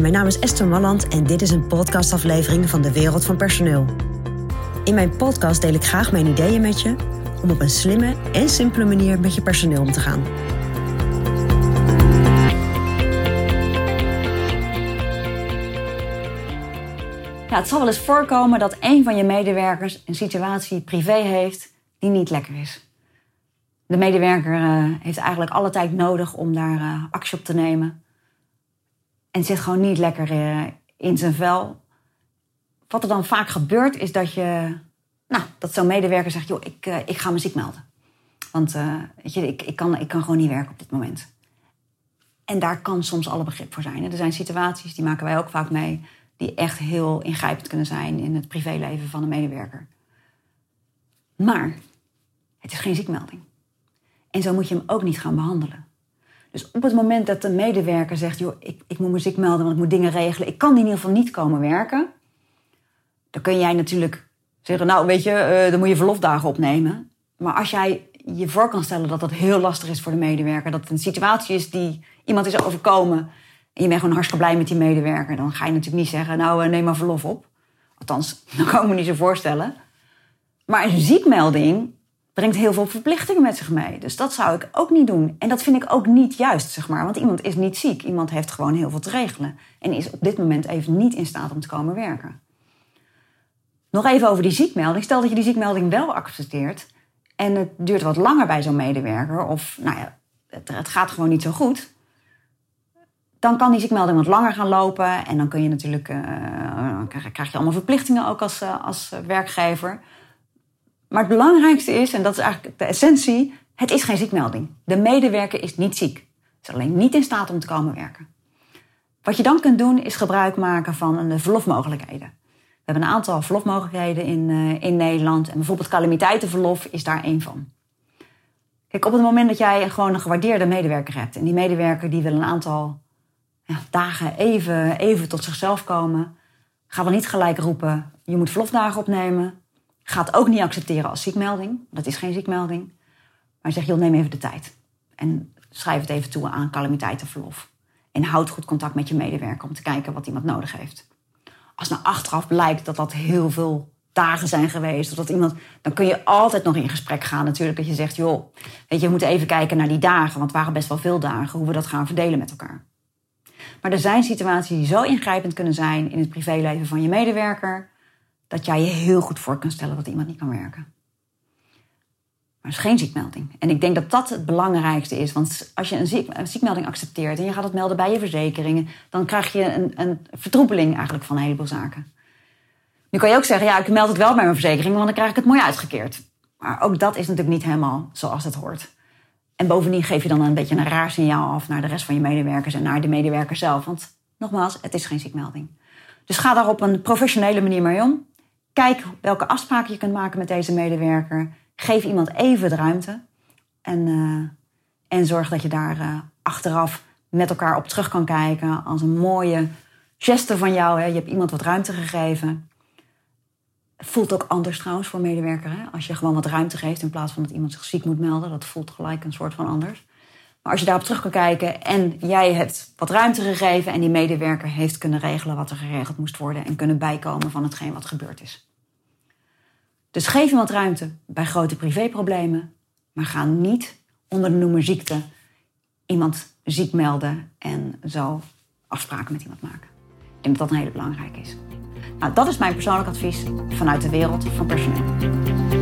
Mijn naam is Esther Malland en dit is een podcastaflevering van de Wereld van Personeel. In mijn podcast deel ik graag mijn ideeën met je om op een slimme en simpele manier met je personeel om te gaan. Ja, het zal wel eens voorkomen dat een van je medewerkers een situatie privé heeft die niet lekker is. De medewerker uh, heeft eigenlijk alle tijd nodig om daar uh, actie op te nemen. En zit gewoon niet lekker uh, in zijn vel. Wat er dan vaak gebeurt is dat je, nou, dat zo'n medewerker zegt: joh, ik, ik ga me ziek melden. Want weet je, ik, ik, kan, ik kan gewoon niet werken op dit moment. En daar kan soms alle begrip voor zijn. Er zijn situaties, die maken wij ook vaak mee, die echt heel ingrijpend kunnen zijn in het privéleven van een medewerker. Maar het is geen ziekmelding. En zo moet je hem ook niet gaan behandelen. Dus op het moment dat de medewerker zegt: joh, ik, ik moet me ziek melden, want ik moet dingen regelen, ik kan in ieder geval niet komen werken. Dan kun jij natuurlijk zeggen: Nou, weet je, uh, dan moet je verlofdagen opnemen. Maar als jij je voor kan stellen dat dat heel lastig is voor de medewerker, dat het een situatie is die iemand is overkomen en je bent gewoon hartstikke blij met die medewerker, dan ga je natuurlijk niet zeggen: Nou, uh, neem maar verlof op. Althans, dat kan ik me niet zo voorstellen. Maar een ziekmelding brengt heel veel verplichtingen met zich mee. Dus dat zou ik ook niet doen. En dat vind ik ook niet juist, zeg maar. Want iemand is niet ziek. Iemand heeft gewoon heel veel te regelen. En is op dit moment even niet in staat om te komen werken. Nog even over die ziekmelding. Stel dat je die ziekmelding wel accepteert. En het duurt wat langer bij zo'n medewerker. Of nou ja, het, gaat gewoon niet zo goed. Dan kan die ziekmelding wat langer gaan lopen. En dan kun je natuurlijk, uh, krijg je allemaal verplichtingen ook als, uh, als werkgever. Maar het belangrijkste is, en dat is eigenlijk de essentie, het is geen ziekmelding. De medewerker is niet ziek. Is alleen niet in staat om te komen werken. Wat je dan kunt doen, is gebruik maken van de verlofmogelijkheden. We hebben een aantal verlofmogelijkheden in, uh, in Nederland. En bijvoorbeeld calamiteitenverlof is daar één van. Kijk, op het moment dat jij gewoon een gewaardeerde medewerker hebt... en die medewerker die wil een aantal ja, dagen even, even tot zichzelf komen... ga dan niet gelijk roepen, je moet verlofdagen opnemen gaat ook niet accepteren als ziekmelding. Dat is geen ziekmelding. Maar zeg, joh, neem even de tijd. En schrijf het even toe aan calamiteitenverlof. En houd goed contact met je medewerker om te kijken wat iemand nodig heeft. Als nou achteraf blijkt dat dat heel veel dagen zijn geweest, of dat iemand, dan kun je altijd nog in gesprek gaan natuurlijk. Dat je zegt, joh, weet je, we moeten even kijken naar die dagen, want het waren best wel veel dagen, hoe we dat gaan verdelen met elkaar. Maar er zijn situaties die zo ingrijpend kunnen zijn in het privéleven van je medewerker, dat jij je heel goed voor kunt stellen dat iemand niet kan werken. Maar het is geen ziekmelding. En ik denk dat dat het belangrijkste is. Want als je een, ziek, een ziekmelding accepteert en je gaat het melden bij je verzekeringen, dan krijg je een, een vertroepeling eigenlijk van een heleboel zaken. Nu kan je ook zeggen, ja, ik meld het wel bij mijn verzekering, want dan krijg ik het mooi uitgekeerd. Maar ook dat is natuurlijk niet helemaal zoals het hoort. En bovendien geef je dan een beetje een raar signaal af naar de rest van je medewerkers en naar de medewerker zelf. Want nogmaals, het is geen ziekmelding. Dus ga daar op een professionele manier mee om. Kijk welke afspraken je kunt maken met deze medewerker. Geef iemand even de ruimte. En, uh, en zorg dat je daar uh, achteraf met elkaar op terug kan kijken. Als een mooie geste van jou. Hè. Je hebt iemand wat ruimte gegeven. Voelt ook anders trouwens voor medewerker. Als je gewoon wat ruimte geeft in plaats van dat iemand zich ziek moet melden. Dat voelt gelijk een soort van anders. Maar als je daarop terug kan kijken en jij hebt wat ruimte gegeven en die medewerker heeft kunnen regelen wat er geregeld moest worden en kunnen bijkomen van hetgeen wat gebeurd is. Dus geef iemand ruimte bij grote privéproblemen, maar ga niet onder de noemer ziekte iemand ziek melden en zo afspraken met iemand maken. Ik denk dat dat een hele belangrijke is. Nou, dat is mijn persoonlijk advies vanuit de wereld van personeel.